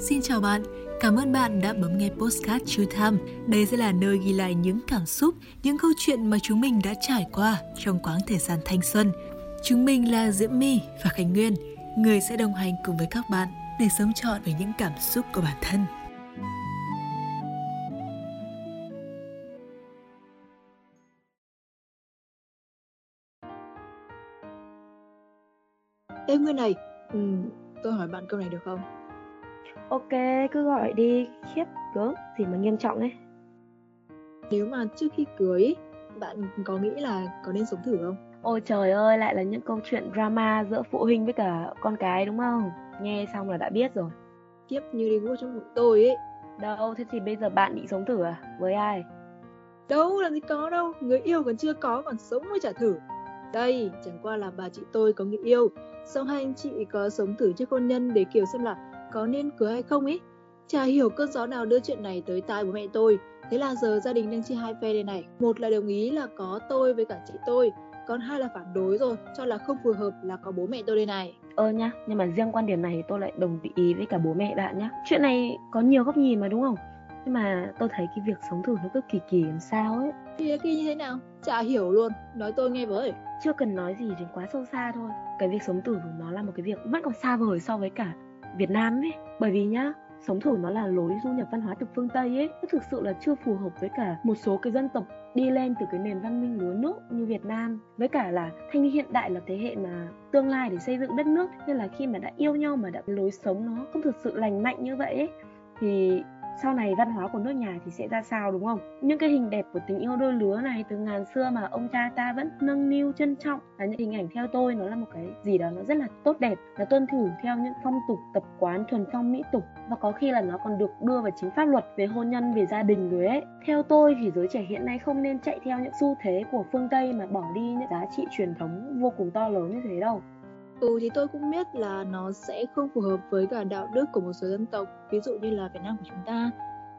Xin chào bạn, cảm ơn bạn đã bấm nghe Postcard True Time. Đây sẽ là nơi ghi lại những cảm xúc, những câu chuyện mà chúng mình đã trải qua trong quãng thời gian thanh xuân. Chúng mình là Diễm My và Khánh Nguyên, người sẽ đồng hành cùng với các bạn để sống trọn với những cảm xúc của bản thân. Ê Nguyên này, ừ, tôi hỏi bạn câu này được không? Ok, cứ gọi đi. Khiếp, gớm, gì mà nghiêm trọng ấy. Nếu mà trước khi cưới, bạn có nghĩ là có nên sống thử không? Ôi trời ơi, lại là những câu chuyện drama giữa phụ huynh với cả con cái đúng không? Nghe xong là đã biết rồi. Kiếp như đi ngủ trong bụng tôi ấy. Đâu, thế thì bây giờ bạn định sống thử à? Với ai? Đâu, làm gì có đâu, người yêu còn chưa có, còn sống mới trả thử. Đây, chẳng qua là bà chị tôi có người yêu, xong hai anh chị có sống thử trước hôn nhân để kiểu xem là có nên cưới hay không ấy. Chả hiểu cơn gió nào đưa chuyện này tới tai bố mẹ tôi. Thế là giờ gia đình đang chia hai phe đây này. Một là đồng ý là có tôi với cả chị tôi, còn hai là phản đối rồi, cho là không phù hợp là có bố mẹ tôi đây này. Ơ nhá, nhưng mà riêng quan điểm này tôi lại đồng ý với cả bố mẹ bạn nhá. Chuyện này có nhiều góc nhìn mà đúng không? Nhưng mà tôi thấy cái việc sống thử nó cứ kỳ kỳ làm sao ấy. Thì kỳ như thế nào? Chả hiểu luôn, nói tôi nghe với. Chưa cần nói gì đến quá sâu xa thôi. Cái việc sống thử của nó là một cái việc vẫn còn xa vời so với cả Việt Nam ấy. Bởi vì nhá, sống thử nó là lối du nhập văn hóa từ phương Tây ấy, nó thực sự là chưa phù hợp với cả một số cái dân tộc đi lên từ cái nền văn minh lúa nước như Việt Nam. Với cả là thanh niên hiện đại là thế hệ mà tương lai để xây dựng đất nước. Nên là khi mà đã yêu nhau mà đã lối sống nó không thực sự lành mạnh như vậy ấy, thì sau này văn hóa của nước nhà thì sẽ ra sao, đúng không? Những cái hình đẹp của tình yêu đôi lứa này, từ ngàn xưa mà ông cha ta vẫn nâng niu, trân trọng, là những hình ảnh theo tôi, nó là một cái gì đó nó rất là tốt đẹp là tuân thủ theo những phong tục tập quán thuần phong mỹ tục và có khi là nó còn được đưa vào chính pháp luật về hôn nhân, về gia đình rồi ấy. Theo tôi thì giới trẻ hiện nay không nên chạy theo những xu thế của phương Tây mà bỏ đi những giá trị truyền thống vô cùng to lớn như thế đâu. Ừ thì tôi cũng biết là nó sẽ không phù hợp với cả đạo đức của một số dân tộc Ví dụ như là Việt Nam của chúng ta.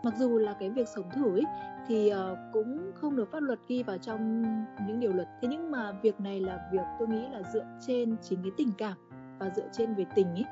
Mặc dù là cái việc sống thử ấy, thì uh, cũng không được pháp luật ghi vào trong những điều luật. Thế nhưng mà việc này là việc tôi nghĩ là dựa trên chính cái tình cảm và dựa trên về tình ấy.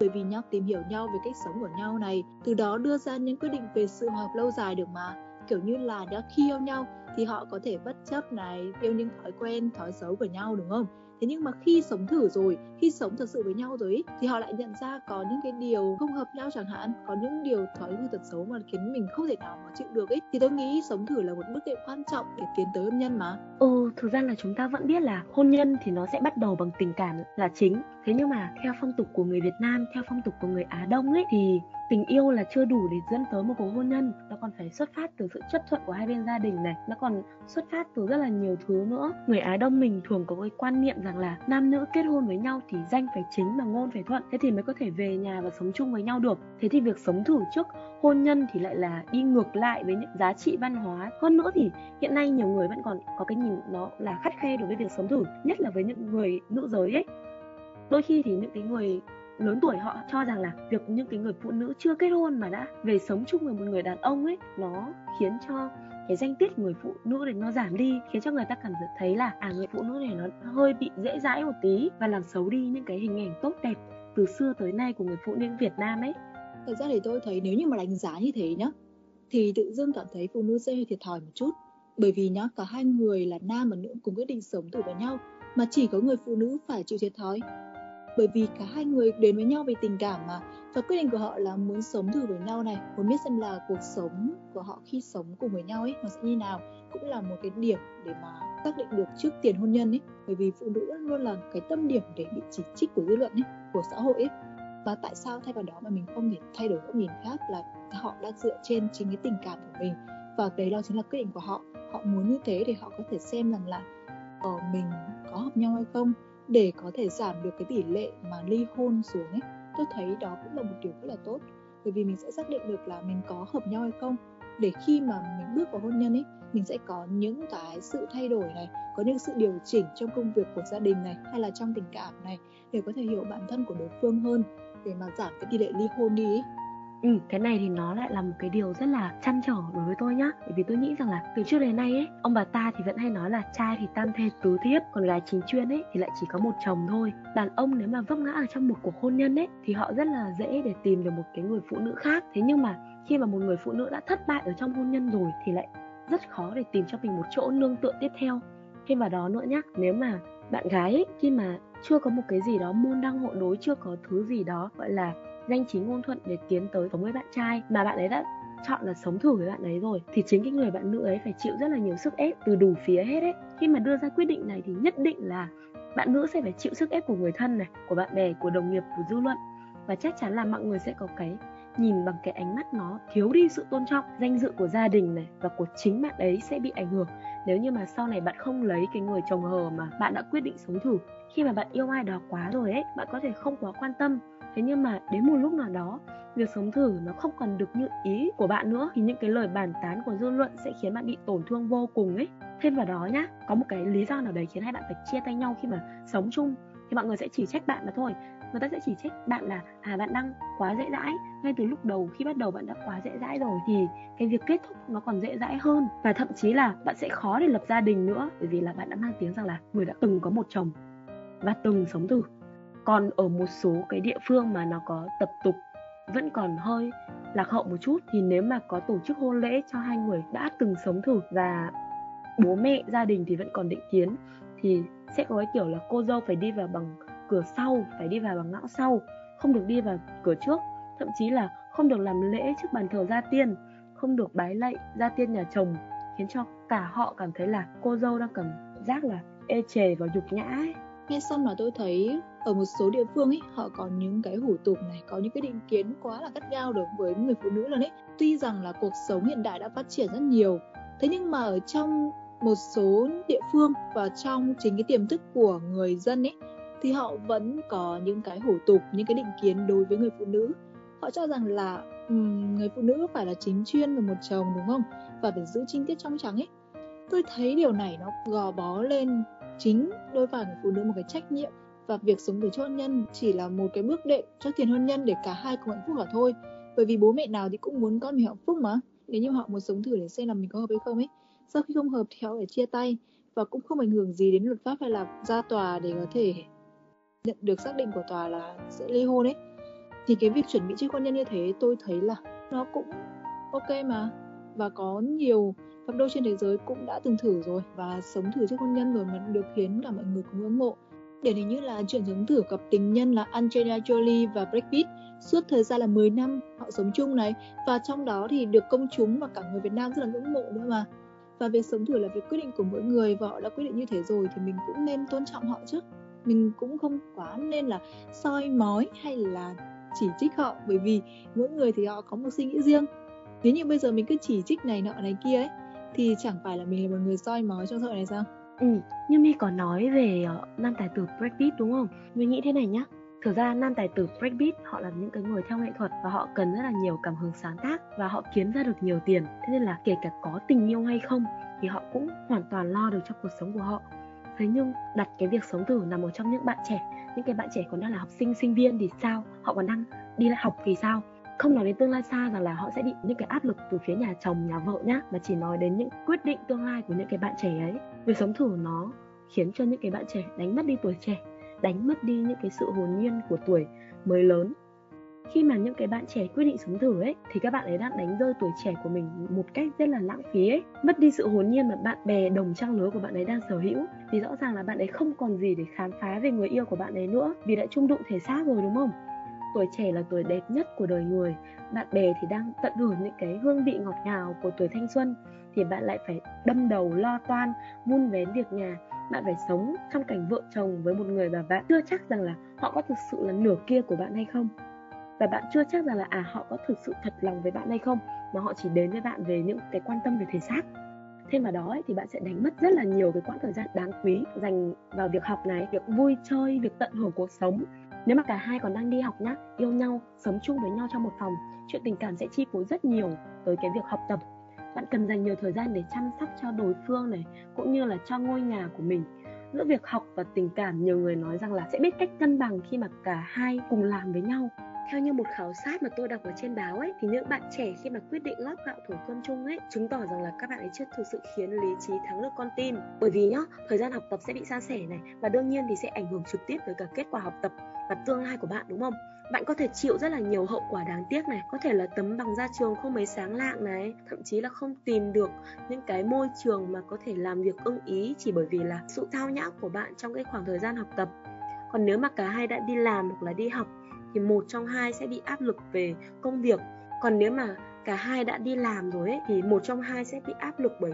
Bởi vì nhau tìm hiểu nhau về cách sống của nhau này từ đó đưa ra những quyết định về sự hợp lâu dài được mà. Kiểu như là đã khi yêu nhau thì họ có thể bất chấp này yêu những thói quen thói xấu của nhau đúng không? Thế nhưng mà khi sống thử rồi, khi sống thật sự với nhau rồi thì họ lại nhận ra có những cái điều không hợp nhau chẳng hạn, có những điều thói hư tật xấu mà khiến mình không thể nào mà chịu được ấy thì tôi nghĩ sống thử là một bước đệm quan trọng để tiến tới hôn nhân mà. Ừ thực ra là chúng ta vẫn biết là hôn nhân thì nó sẽ bắt đầu bằng tình cảm là chính. Thế nhưng mà theo phong tục của người Việt Nam, theo phong tục của người Á Đông ấy, thì tình yêu là chưa đủ để dẫn tới một cuộc hôn nhân. Nó còn phải xuất phát từ sự chấp thuận của hai bên gia đình này. Nó còn xuất phát từ rất là nhiều thứ nữa. Người Á Đông mình thường có cái quan niệm rằng là nam nữ kết hôn với nhau thì danh phải chính mà ngôn phải thuận, thế thì mới có thể về nhà và sống chung với nhau được. Thế thì việc sống thử trước hôn nhân thì lại là đi ngược lại với những giá trị văn hóa. Hơn nữa thì hiện nay nhiều người vẫn còn có cái nhìn nó là khắt khe đối với việc sống thử, nhất là với những người nữ giới ấy. Đôi khi thì những cái người lớn tuổi họ cho rằng là việc những cái người phụ nữ chưa kết hôn mà đã về sống chung với một người đàn ông ấy, nó khiến cho cái danh tiết người phụ nữ này nó giảm đi, khiến cho người ta cảm thấy là à người phụ nữ này nó hơi bị dễ dãi một tí và làm xấu đi những cái hình ảnh tốt đẹp từ xưa tới nay của người phụ nữ Việt Nam ấy. Thật ra thì tôi thấy nếu như mà đánh giá như thế nhá, thì tự dưng cảm thấy phụ nữ sẽ hơi thiệt thòi một chút bởi vì nhá, cả hai người là nam và nữ cùng quyết định sống thử với nhau, mà chỉ có người phụ nữ phải chịu thiệt thòi bởi vì cả hai người đến với nhau vì tình cảm mà. Và quyết định của họ là muốn sống thử với nhau này. Muốn biết xem là cuộc sống của họ khi sống cùng với nhau ấy nó sẽ như nào. Cũng là một cái điểm để mà xác định được trước tiền hôn nhân ấy. Bởi vì phụ nữ luôn là cái tâm điểm để bị chỉ trích của dư luận ấy của xã hội ấy. Và tại sao thay vào đó mà mình không thể thay đổi góc nhìn khác là họ đã dựa trên chính cái tình cảm của mình. Và đấy đó chính là quyết định của họ. Họ muốn như thế để họ có thể xem rằng là ở ờ, mình có hợp nhau hay không? Để có thể giảm được cái tỷ lệ mà ly hôn xuống ấy, tôi thấy đó cũng là một điều rất là tốt. Bởi vì mình sẽ xác định được là mình có hợp nhau hay không. Để khi mà mình bước vào hôn nhân ấy, mình sẽ có những cái sự thay đổi này, có những sự điều chỉnh trong công việc của gia đình này, hay là trong tình cảm này, để có thể hiểu bản thân của đối phương hơn. Để mà giảm cái tỷ lệ ly hôn đi ấy. Ừ, cái này thì nó lại là một cái điều rất là chăn trở đối với tôi nhá. Bởi vì tôi nghĩ rằng là từ trước đến nay ấy Ông bà ta thì vẫn hay nói là trai thì tam thê tứ thiếp Còn gái chính chuyên ấy thì lại chỉ có một chồng thôi. Đàn ông nếu mà vấp ngã ở trong một cuộc hôn nhân ấy Thì họ rất là dễ để tìm được một cái người phụ nữ khác. Thế nhưng mà khi mà một người phụ nữ đã thất bại ở trong hôn nhân rồi Thì lại rất khó để tìm cho mình một chỗ nương tựa tiếp theo. Thêm vào đó nữa nhá nếu mà bạn gái ấy, khi mà chưa có một cái gì đó môn đăng hộ đối chưa có thứ gì đó gọi là danh chính ngôn thuận để tiến tới sống với bạn trai mà bạn ấy đã chọn là sống thử với bạn ấy rồi, thì chính cái người bạn nữ ấy phải chịu rất là nhiều sức ép từ đủ phía hết ấy. Khi mà đưa ra quyết định này thì nhất định là bạn nữ sẽ phải chịu sức ép của người thân này, của bạn bè, của đồng nghiệp, của dư luận. Và chắc chắn là mọi người sẽ có cái nhìn bằng cái ánh mắt nó thiếu đi sự tôn trọng, danh dự của gia đình này và của chính bạn ấy sẽ bị ảnh hưởng. Nếu như mà sau này bạn không lấy cái người chồng hờ mà bạn đã quyết định sống thử, khi mà bạn yêu ai đó quá rồi ấy, bạn có thể không quá quan tâm thế nhưng mà đến một lúc nào đó, việc sống thử nó không còn được như ý của bạn nữa, thì những cái lời bàn tán của dư luận sẽ khiến bạn bị tổn thương vô cùng ấy. Thêm vào đó nhá, có một cái lý do nào đấy khiến hai bạn phải chia tay nhau khi mà sống chung? Thì mọi người sẽ chỉ trách bạn mà thôi. Người ta sẽ chỉ trách bạn là à bạn đang quá dễ dãi. Ngay từ lúc đầu, khi bắt đầu bạn đã quá dễ dãi rồi, thì cái việc kết thúc nó còn dễ dãi hơn. Và thậm chí là bạn sẽ khó để lập gia đình nữa, bởi vì là bạn đã mang tiếng rằng là người đã từng có một chồng và từng sống thử còn ở một số cái địa phương mà nó có tập tục, vẫn còn hơi lạc hậu một chút, thì nếu mà có tổ chức hôn lễ cho hai người đã từng sống thử và bố mẹ gia đình thì vẫn còn định kiến, thì sẽ có cái kiểu là cô dâu phải đi vào bằng cửa sau, phải đi vào bằng ngõ sau, không được đi vào cửa trước thậm chí là không được làm lễ trước bàn thờ gia tiên, không được bái lạy gia tiên nhà chồng, khiến cho cả họ cảm thấy là cô dâu đang cảm giác là ê chề và nhục nhã ấy nghe xong là tôi thấy ở một số địa phương ấy họ có những cái hủ tục này có những cái định kiến quá là gắt gao đối với người phụ nữ luôn ấy. Tuy rằng là cuộc sống hiện đại đã phát triển rất nhiều thế nhưng mà ở trong một số địa phương và trong chính cái tiềm thức của người dân ấy thì họ vẫn có những cái hủ tục những cái định kiến đối với người phụ nữ. Họ cho rằng là um, người phụ nữ phải là chính chuyên và một chồng đúng không? Và phải giữ trinh tiết trong trắng ấy. Tôi thấy điều này nó gò bó lên chính đôi vai người phụ nữ một cái trách nhiệm và việc sống từ hôn nhân chỉ là một cái bước đệm cho tiền hôn nhân để cả hai cùng hạnh phúc cả thôi. Bởi vì bố mẹ nào thì cũng muốn con mình hạnh phúc mà. Nếu như họ muốn sống thử để xem là mình có hợp hay không ấy. Sau khi không hợp thì họ phải chia tay và cũng không ảnh hưởng gì đến luật pháp hay là ra tòa để có thể nhận được xác định của tòa là sẽ ly hôn ấy. Thì cái việc chuẩn bị trước hôn nhân như thế tôi thấy là nó cũng ok mà. Và có nhiều cặp đôi trên thế giới cũng đã từng thử rồi và sống thử trước hôn nhân rồi mà được khiến cả mọi người cũng ngưỡng mộ. Điển hình như là chuyện sống thử cặp tình nhân là Angelina Jolie và Brad Pitt. Suốt thời gian là 10 năm, họ sống chung này, và trong đó thì được công chúng và cả người Việt Nam rất là ngưỡng mộ nữa mà. Và việc sống thử là việc quyết định của mỗi người và họ đã quyết định như thế rồi thì mình cũng nên tôn trọng họ chứ. Mình cũng không quá nên là soi mói hay là chỉ trích họ, bởi vì mỗi người thì họ có một suy nghĩ riêng. Nếu như bây giờ mình cứ chỉ trích này nọ này kia ấy thì chẳng phải là mình là một người soi mói cho xã này sao? Ừ như mi có nói về uh, nam tài tử Brad Pitt đúng không? Mình nghĩ thế này nhá. Thực ra nam tài tử Brad Pitt họ là những cái người theo nghệ thuật và họ cần rất là nhiều cảm hứng sáng tác và họ kiếm ra được nhiều tiền. Thế nên là kể cả có tình yêu hay không thì họ cũng hoàn toàn lo được cho cuộc sống của họ. Thế nhưng đặt cái việc sống thử là một trong những bạn trẻ những cái bạn trẻ còn đang là học sinh sinh viên thì sao? Họ còn đang đi lại học thì sao? Không nói đến tương lai xa, rằng là họ sẽ bị những cái áp lực từ phía nhà chồng, nhà vợ nhá, mà chỉ nói đến những quyết định tương lai của những cái bạn trẻ ấy. Việc sống thử nó khiến cho những cái bạn trẻ đánh mất đi tuổi trẻ, đánh mất đi những cái sự hồn nhiên của tuổi mới lớn. Khi mà những cái bạn trẻ quyết định sống thử ấy, thì các bạn ấy đang đánh rơi tuổi trẻ của mình một cách rất là lãng phí ấy. Mất đi sự hồn nhiên mà bạn bè, đồng trang lứa của bạn ấy đang sở hữu, thì rõ ràng là bạn ấy không còn gì để khám phá về người yêu của bạn ấy nữa, vì đã chung đụng thể xác rồi, đúng không? Tuổi trẻ là tuổi đẹp nhất của đời người. Bạn bè thì đang tận hưởng những cái hương vị ngọt ngào của tuổi thanh xuân thì bạn lại phải đâm đầu lo toan vun vén việc nhà. Bạn phải sống trong cảnh vợ chồng với một người mà bạn chưa chắc rằng là họ có thực sự là nửa kia của bạn hay không. Và bạn chưa chắc rằng là à họ có thực sự thật lòng với bạn hay không mà họ chỉ đến với bạn về những cái quan tâm về thể xác. Thêm vào đó ấy, thì bạn sẽ đánh mất rất là nhiều cái quãng thời gian đáng quý dành vào việc học này việc vui chơi việc tận hưởng cuộc sống nếu mà cả hai còn đang đi học nhá, yêu nhau, sống chung với nhau trong một phòng, chuyện tình cảm sẽ chi phối rất nhiều tới cái việc học tập. Bạn cần dành nhiều thời gian để chăm sóc cho đối phương này, cũng như là cho ngôi nhà của mình. Giữa việc học và tình cảm, nhiều người nói rằng là sẽ biết cách cân bằng khi mà cả hai cùng làm với nhau. Theo như một khảo sát mà tôi đọc ở trên báo ấy, thì những bạn trẻ khi mà quyết định lót gạo thổi cơm chung ấy, chứng tỏ rằng là các bạn ấy chưa thực sự khiến lý trí thắng được con tim. Bởi vì nhá, thời gian học tập sẽ bị san sẻ này, và đương nhiên thì sẽ ảnh hưởng trực tiếp tới cả kết quả học tập và tương lai của bạn đúng không? Bạn có thể chịu rất là nhiều hậu quả đáng tiếc này có thể là tấm bằng ra trường không mấy sáng lạng này thậm chí là không tìm được những cái môi trường mà có thể làm việc ưng ý chỉ bởi vì là sự thao nhã của bạn trong cái khoảng thời gian học tập. Còn nếu mà cả hai đã đi làm hoặc là đi học thì một trong hai sẽ bị áp lực về công việc. Còn nếu mà cả hai đã đi làm rồi ấy, thì một trong hai sẽ bị áp lực bởi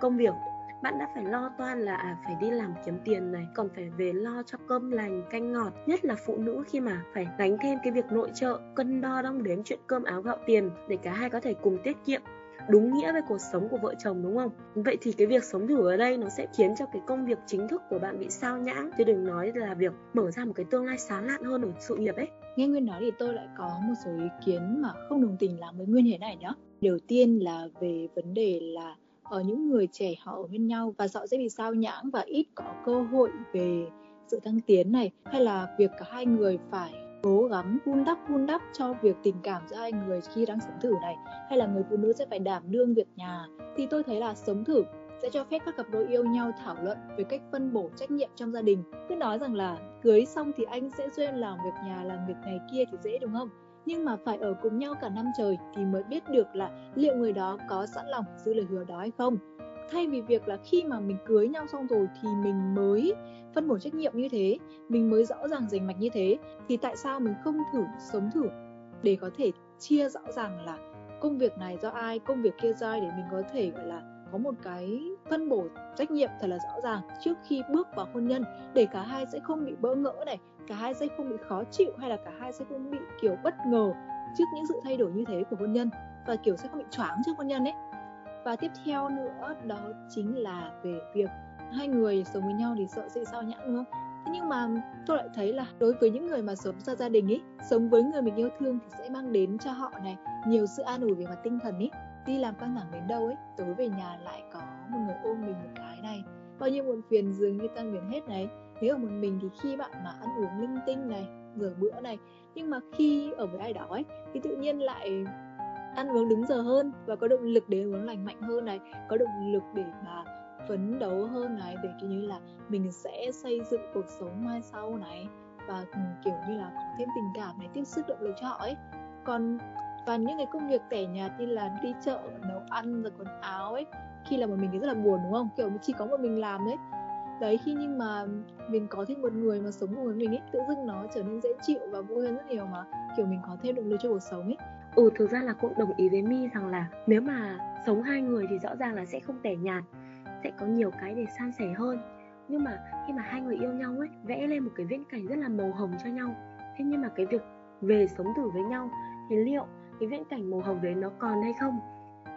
công việc bạn đã phải lo toan là à, phải đi làm kiếm tiền này còn phải về lo cho cơm lành canh ngọt nhất là phụ nữ khi mà phải gánh thêm cái việc nội trợ cân đo đong đếm chuyện cơm áo gạo tiền để cả hai có thể cùng tiết kiệm đúng nghĩa về cuộc sống của vợ chồng đúng không? Vậy thì cái việc sống thử ở đây nó sẽ khiến cho cái công việc chính thức của bạn bị sao nhãng. Chứ đừng nói là việc mở ra một cái tương lai sáng lạn hơn ở sự nghiệp ấy. Nghe nguyên nói thì tôi lại có một số ý kiến mà không đồng tình lắm với nguyên thế này nhá. Đầu tiên là về vấn đề là ở những người trẻ họ ở bên nhau và họ sẽ bị sao nhãng và ít có cơ hội về sự thăng tiến này, hay là việc cả hai người phải cố gắng vun đắp vun đắp cho việc tình cảm giữa hai người khi đang sống thử này, hay là người phụ nữ sẽ phải đảm đương việc nhà, thì tôi thấy là sống thử sẽ cho phép các cặp đôi yêu nhau thảo luận về cách phân bổ trách nhiệm trong gia đình. Cứ nói rằng là cưới xong thì anh sẽ duyên làm việc nhà, làm việc này kia thì dễ, đúng không? Nhưng mà phải ở cùng nhau cả năm trời thì mới biết được là liệu người đó có sẵn lòng giữ lời hứa đó hay không. Thay vì việc là khi mà mình cưới nhau xong rồi thì mình mới phân bổ trách nhiệm như thế, mình mới rõ ràng rành mạch như thế, thì tại sao mình không thử sống thử để có thể chia rõ ràng là công việc này do ai, công việc kia do ai để mình có thể, gọi là có một cái phân bổ trách nhiệm thật là rõ ràng trước khi bước vào hôn nhân, để cả hai sẽ không bị bỡ ngỡ này, cả hai sẽ không bị khó chịu hay là cả hai sẽ không bị, kiểu, bất ngờ trước những sự thay đổi như thế của hôn nhân và, kiểu, sẽ không bị choáng trước hôn nhân ấy. Và tiếp theo nữa, đó chính là về việc hai người sống với nhau thì sợ sẽ sao nhãng, đúng không? Thế nhưng mà tôi lại thấy là đối với những người mà sống xa gia đình ấy, sống với người mình yêu thương thì sẽ mang đến cho họ này nhiều sự an ủi về mặt tinh thần ấy đi làm căng thẳng đến đâu ấy, tối về nhà lại có một người ôm mình một cái này. Bao nhiêu muộn phiền dường như tan biến hết này. Nếu ở một mình thì khi bạn mà ăn uống linh tinh này, rửa bữa này, nhưng mà khi ở với ai đó ấy, thì tự nhiên lại ăn uống đúng giờ hơn và có động lực để uống lành mạnh hơn này, có động lực để mà phấn đấu hơn này, để kiểu như là mình sẽ xây dựng cuộc sống mai sau này. Và ừ, kiểu như là có thêm tình cảm này, tiếp sức động lực cho họ ấy. Còn và những cái công việc tẻ nhạt như là đi chợ, nấu ăn rồi quần áo ấy, khi là một mình thì rất là buồn, đúng không? Kiểu chỉ có một mình làm đấy đấy, khi nhưng mà mình có thêm một người mà sống cùng với mình ấy, tự dưng nó trở nên dễ chịu và vui hơn rất nhiều mà, kiểu mình có thêm động lực cho cuộc sống ấy. Ừ thực ra là cũng đồng ý với mi rằng là nếu mà sống hai người thì rõ ràng là sẽ không tẻ nhạt, sẽ có nhiều cái để san sẻ hơn. Nhưng mà khi mà hai người yêu nhau ấy, vẽ lên một cái viễn cảnh rất là màu hồng cho nhau. Thế nhưng mà cái việc về sống thử với nhau, thì liệu cái viễn cảnh màu hồng đấy nó còn hay không?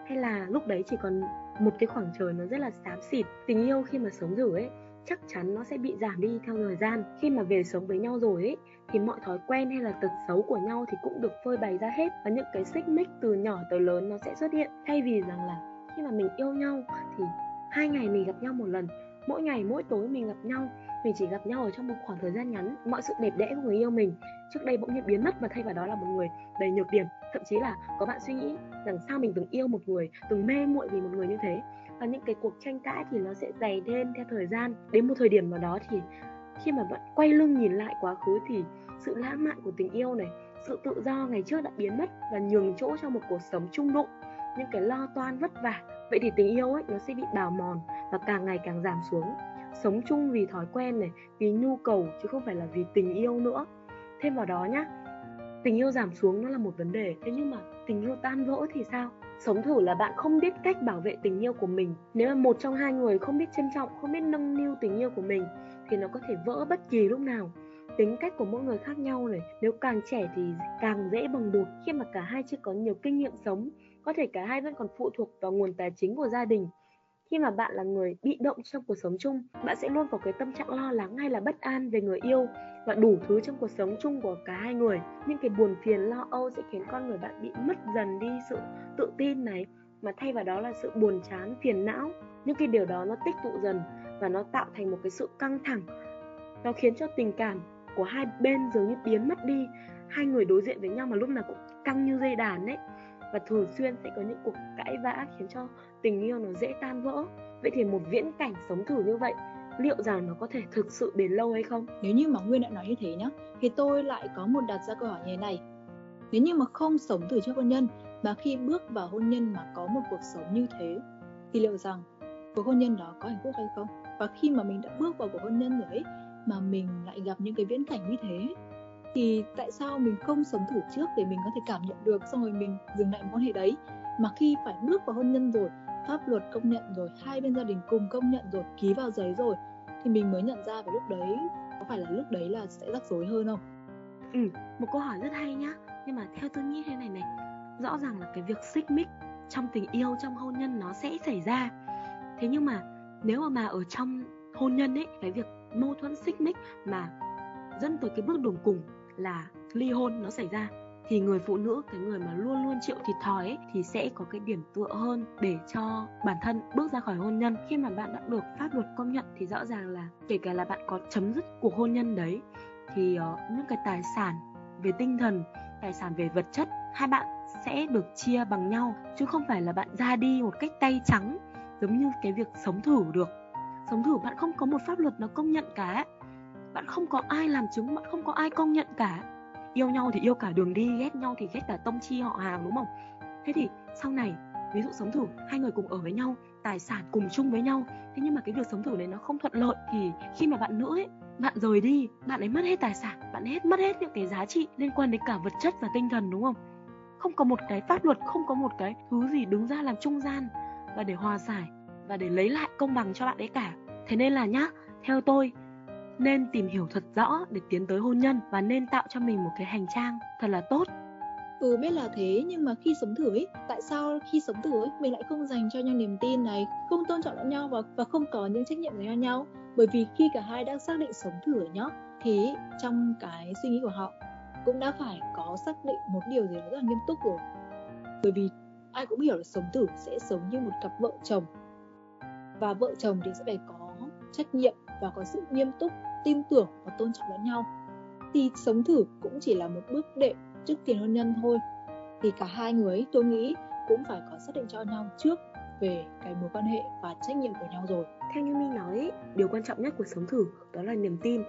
Hay là lúc đấy chỉ còn một cái khoảng trời nó rất là xám xịt, tình yêu khi mà sống thử ấy, chắc chắn nó sẽ bị giảm đi theo thời gian. Khi mà về sống với nhau rồi ấy, thì mọi thói quen hay là tật xấu của nhau thì cũng được phơi bày ra hết và những cái xích mích từ nhỏ tới lớn nó sẽ xuất hiện. Thay vì rằng là khi mà mình yêu nhau thì hai ngày mình gặp nhau một lần, mỗi ngày mỗi tối mình gặp nhau, mình chỉ gặp nhau ở trong một khoảng thời gian ngắn. Mọi sự đẹp đẽ của người yêu mình trước đây bỗng nhiên biến mất và thay vào đó là một người đầy nhược điểm thậm chí là có bạn suy nghĩ rằng sao mình từng yêu một người, từng mê muội vì một người như thế. Và những cái cuộc tranh cãi thì nó sẽ dày thêm theo thời gian. Đến một thời điểm nào đó thì khi mà bạn quay lưng nhìn lại quá khứ thì sự lãng mạn của tình yêu này, sự tự do ngày trước đã biến mất và nhường chỗ cho một cuộc sống trung đụng, những cái lo toan vất vả. Vậy thì tình yêu ấy, nó sẽ bị bào mòn và càng ngày càng giảm xuống. Sống chung vì thói quen này, vì nhu cầu chứ không phải là vì tình yêu nữa. Thêm vào đó nhá tình yêu giảm xuống nó là một vấn đề. Thế nhưng mà tình yêu tan vỡ thì sao? Sống thử là bạn không biết cách bảo vệ tình yêu của mình. Nếu mà một trong hai người không biết trân trọng, không biết nâng niu tình yêu của mình, thì nó có thể vỡ bất kỳ lúc nào. Tính cách của mỗi người khác nhau này, nếu càng trẻ thì càng dễ bằng buộc khi mà cả hai chưa có nhiều kinh nghiệm sống, có thể cả hai vẫn còn phụ thuộc vào nguồn tài chính của gia đình. Khi mà bạn là người bị động trong cuộc sống chung, bạn sẽ luôn có cái tâm trạng lo lắng hay là bất an về người yêu và đủ thứ trong cuộc sống chung của cả hai người. Nhưng cái buồn phiền lo âu sẽ khiến con người bạn bị mất dần đi sự tự tin này, mà thay vào đó là sự buồn chán, phiền não. Những cái điều đó nó tích tụ dần và nó tạo thành một cái sự căng thẳng. Nó khiến cho tình cảm của hai bên dường như biến mất đi. Hai người đối diện với nhau mà lúc nào cũng căng như dây đàn đấy và thường xuyên sẽ có những cuộc cãi vã khiến cho tình yêu nó dễ tan vỡ. Vậy thì một viễn cảnh sống thử như vậy liệu rằng nó có thể thực sự bền lâu hay không? Nếu như mà nguyên đã nói như thế nhá, thì tôi lại có một đặt ra câu hỏi như thế này. Nếu như mà không sống thử trước hôn nhân, mà khi bước vào hôn nhân mà có một cuộc sống như thế, thì liệu rằng cuộc hôn nhân đó có hạnh phúc hay không? Và khi mà mình đã bước vào cuộc hôn nhân rồi ấy, mà mình lại gặp những cái viễn cảnh như thế, thì tại sao mình không sống thử trước để mình có thể cảm nhận được, xong rồi mình dừng lại mối quan hệ đấy? Mà khi phải bước vào hôn nhân rồi pháp luật công nhận rồi, hai bên gia đình cùng công nhận rồi, ký vào giấy rồi, thì mình mới nhận ra vào lúc đấy, có phải là lúc đấy là sẽ rắc rối hơn không? Ừ một câu hỏi rất hay nhá. Nhưng mà theo tôi nghĩ thế này này, rõ ràng là cái việc xích mích trong tình yêu, trong hôn nhân nó sẽ xảy ra. Thế nhưng mà nếu mà mà ở trong hôn nhân ấy, cái việc mâu thuẫn xích mích mà dẫn tới cái bước đường cùng là ly hôn nó xảy ra thì người phụ nữ cái người mà luôn luôn chịu thiệt thòi ấy thì sẽ có cái điểm tựa hơn để cho bản thân bước ra khỏi hôn nhân. Khi mà bạn đã được pháp luật công nhận thì rõ ràng là kể cả là bạn có chấm dứt cuộc hôn nhân đấy thì uh, những cái tài sản về tinh thần tài sản về vật chất hai bạn sẽ được chia bằng nhau. Chứ không phải là bạn ra đi một cách tay trắng giống như cái việc sống thử được. Sống thử bạn không có một pháp luật nó công nhận cả. Bạn không có ai làm chứng bạn không có ai công nhận cả yêu nhau thì yêu cả đường đi, ghét nhau thì ghét cả tông chi họ hàng, đúng không? Thế thì sau này, ví dụ sống thử, hai người cùng ở với nhau, tài sản cùng chung với nhau, thế nhưng mà cái việc sống thử này nó không thuận lợi thì khi mà bạn nữ ấy, bạn rời đi, bạn ấy mất hết tài sản, bạn hết, mất hết những cái giá trị liên quan đến cả vật chất và tinh thần, đúng không? Không có một cái pháp luật, không có một cái thứ gì đứng ra làm trung gian và để hòa giải và để lấy lại công bằng cho bạn ấy cả. Thế nên là nhá, theo tôi nên tìm hiểu thật rõ để tiến tới hôn nhân và nên tạo cho mình một cái hành trang thật là tốt. Ừ biết là thế, nhưng mà khi sống thử ấy, tại sao khi sống thử ấy, mình lại không dành cho nhau niềm tin này, không tôn trọng lẫn nhau và và không có những trách nhiệm dành cho nhau? Bởi vì khi cả hai đang xác định sống thử nhá, thì trong cái suy nghĩ của họ cũng đã phải có xác định một điều gì đó rất là nghiêm túc rồi. Bởi vì ai cũng hiểu là sống thử sẽ sống như một cặp vợ chồng. Và vợ chồng thì sẽ phải có trách nhiệm và có sự nghiêm túc, tin tưởng và tôn trọng lẫn nhau. Thì sống thử cũng chỉ là một bước đệm trước tiền hôn nhân thôi. Thì cả hai người tôi nghĩ, cũng phải có xác định cho nhau trước về cái mối quan hệ và trách nhiệm của nhau rồi. Theo như minh nói điều quan trọng nhất của sống thử đó là niềm tin.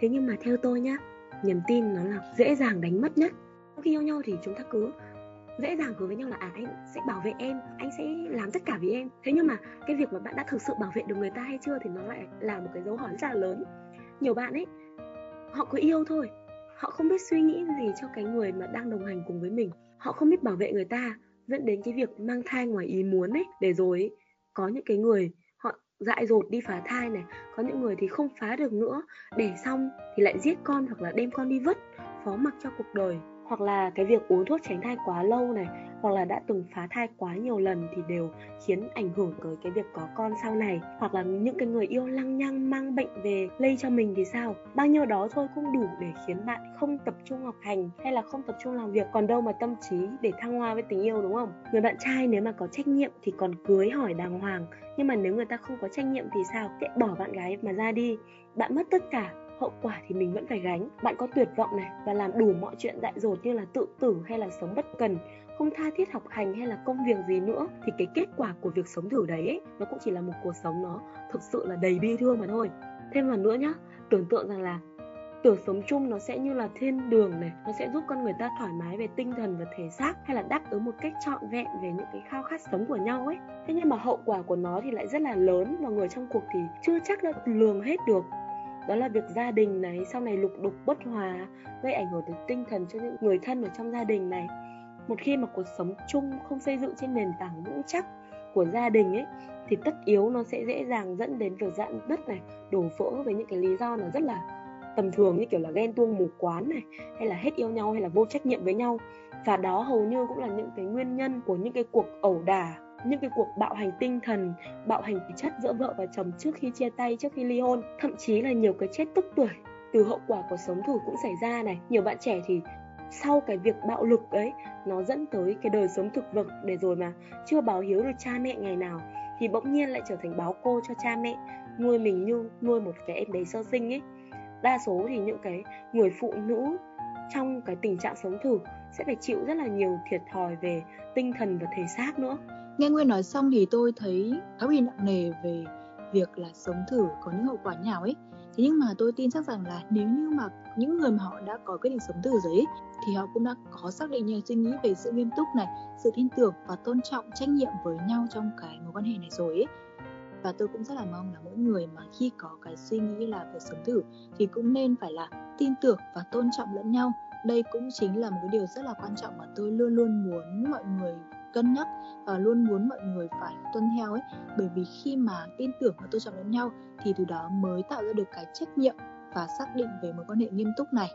Thế nhưng mà theo tôi nhá, niềm tin nó là dễ dàng đánh mất nhất. Khi yêu nhau thì chúng ta cứ dễ dàng hứa với nhau là à anh sẽ bảo vệ em anh sẽ làm tất cả vì em. Thế nhưng mà cái việc mà bạn đã thực sự bảo vệ được người ta hay chưa thì nó lại là một cái dấu hỏi rất là lớn. Nhiều bạn ấy họ cứ yêu thôi. Họ không biết suy nghĩ gì cho cái người mà đang đồng hành cùng với mình. Họ không biết bảo vệ người ta dẫn đến cái việc mang thai ngoài ý muốn ấy. Để rồi ấy, có những cái người họ dại dột đi phá thai này có những người thì không phá được nữa. Để xong thì lại giết con hoặc là đem con đi vứt phó mặc cho cuộc đời hoặc là cái việc uống thuốc tránh thai quá lâu này, hoặc là đã từng phá thai quá nhiều lần thì đều khiến ảnh hưởng tới cái việc có con sau này. Hoặc là những cái người yêu lăng nhăng mang bệnh về lây cho mình thì sao? Bao nhiêu đó thôi cũng đủ để khiến bạn không tập trung học hành hay là không tập trung làm việc. Còn đâu mà tâm trí để thăng hoa với tình yêu, đúng không? Người bạn trai nếu mà có trách nhiệm thì còn cưới hỏi đàng hoàng. Nhưng mà nếu người ta không có trách nhiệm thì sao? Sẽ bỏ bạn gái mà ra đi. Bạn mất tất cả hậu quả thì mình vẫn phải gánh. Bạn có tuyệt vọng này và làm đủ mọi chuyện dại dột như là tự tử hay là sống bất cần không tha thiết học hành hay là công việc gì nữa thì cái kết quả của việc sống thử đấy ấy, nó cũng chỉ là một cuộc sống nó thực sự là đầy bi thương mà thôi. Thêm vào nữa nhá tưởng tượng rằng là tưởng sống chung nó sẽ như là thiên đường này nó sẽ giúp con người ta thoải mái về tinh thần và thể xác hay là đáp ứng một cách trọn vẹn về những cái khao khát sống của nhau ấy. Thế nhưng mà hậu quả của nó thì lại rất là lớn và người trong cuộc thì chưa chắc đã lường hết được đó là việc gia đình này, sau này lục đục bất hòa, gây ảnh hưởng tới tinh thần cho những người thân ở trong gia đình này. Một khi mà cuộc sống chung không xây dựng trên nền tảng vững chắc của gia đình ấy, thì tất yếu nó sẽ dễ dàng dẫn đến việc dạn nứt này, đổ vỡ với những cái lý do nó rất là tầm thường như kiểu là ghen tuông mù quán này, hay là hết yêu nhau, hay là vô trách nhiệm với nhau. Và đó hầu như cũng là những cái nguyên nhân của những cái cuộc ẩu đả những cái cuộc bạo hành tinh thần, bạo hành thể chất giữa vợ và chồng trước khi chia tay, trước khi ly hôn, thậm chí là nhiều cái chết tức tuổi từ hậu quả của sống thử cũng xảy ra này. Nhiều bạn trẻ thì sau cái việc bạo lực ấy, nó dẫn tới cái đời sống thực vật để rồi mà chưa báo hiếu được cha mẹ ngày nào, thì bỗng nhiên lại trở thành báo cô cho cha mẹ, nuôi mình như nuôi một cái em bé sơ sinh ấy. Đa số thì những cái người phụ nữ trong cái tình trạng sống thử sẽ phải chịu rất là nhiều thiệt thòi về tinh thần và thể xác nữa nghe nguyên nói xong thì tôi thấy khá bị nặng nề về việc là sống thử có những hậu quả nào ấy. Thế nhưng mà tôi tin chắc rằng là nếu như mà những người mà họ đã có quyết định sống thử rồi ấy, thì họ cũng đã có xác định những suy nghĩ về sự nghiêm túc này sự tin tưởng và tôn trọng trách nhiệm với nhau trong cái mối quan hệ này rồi ấy. Và tôi cũng rất là mong là mỗi người mà khi có cái suy nghĩ là về sống thử thì cũng nên phải là tin tưởng và tôn trọng lẫn nhau. Đây cũng chính là một cái điều rất là quan trọng mà tôi luôn luôn muốn mọi người cân nhắc và luôn muốn mọi người phải tuân theo ấy. Bởi vì khi mà tin tưởng và tôn trọng lẫn nhau thì từ đó mới tạo ra được cái trách nhiệm và xác định về mối quan hệ nghiêm túc này.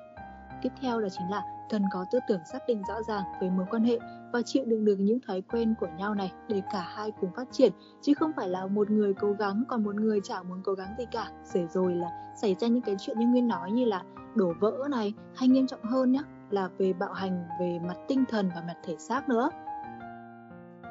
Tiếp theo là chính là cần có tư tưởng xác định rõ ràng về mối quan hệ và chịu đựng được những thói quen của nhau này để cả hai cùng phát triển, chứ không phải là một người cố gắng còn một người chẳng muốn cố gắng gì cả. Để rồi là xảy ra những cái chuyện như nguyên nói như là đổ vỡ này, hay nghiêm trọng hơn nhé là về bạo hành về mặt tinh thần và mặt thể xác nữa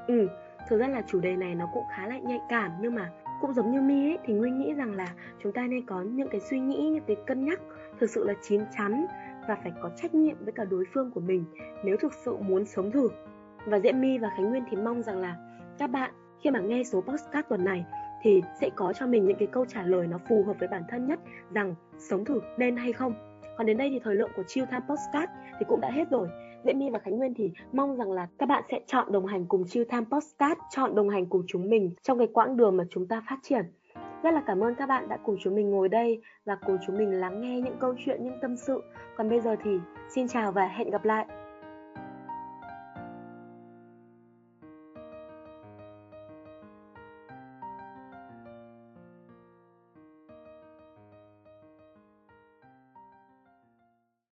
ừ thực ra là chủ đề này nó cũng khá là nhạy cảm, nhưng mà cũng giống như mi ấy, thì nguyên nghĩ rằng là chúng ta nên có những cái suy nghĩ, những cái cân nhắc thực sự là chín chắn và phải có trách nhiệm với cả đối phương của mình nếu thực sự muốn sống thử. Và diễm my và khánh nguyên thì mong rằng là các bạn khi mà nghe số podcast tuần này thì sẽ có cho mình những cái câu trả lời nó phù hợp với bản thân nhất rằng sống thử nên hay không. Còn đến đây thì thời lượng của Chill Time Podcast thì cũng đã hết rồi. Diễm My và Khánh Nguyên thì mong rằng là các bạn sẽ chọn đồng hành cùng Chill Time Podcast, chọn đồng hành cùng chúng mình trong cái quãng đường mà chúng ta phát triển. Rất là cảm ơn các bạn đã cùng chúng mình ngồi đây và cùng chúng mình lắng nghe những câu chuyện, những tâm sự. Còn bây giờ thì xin chào và hẹn gặp lại.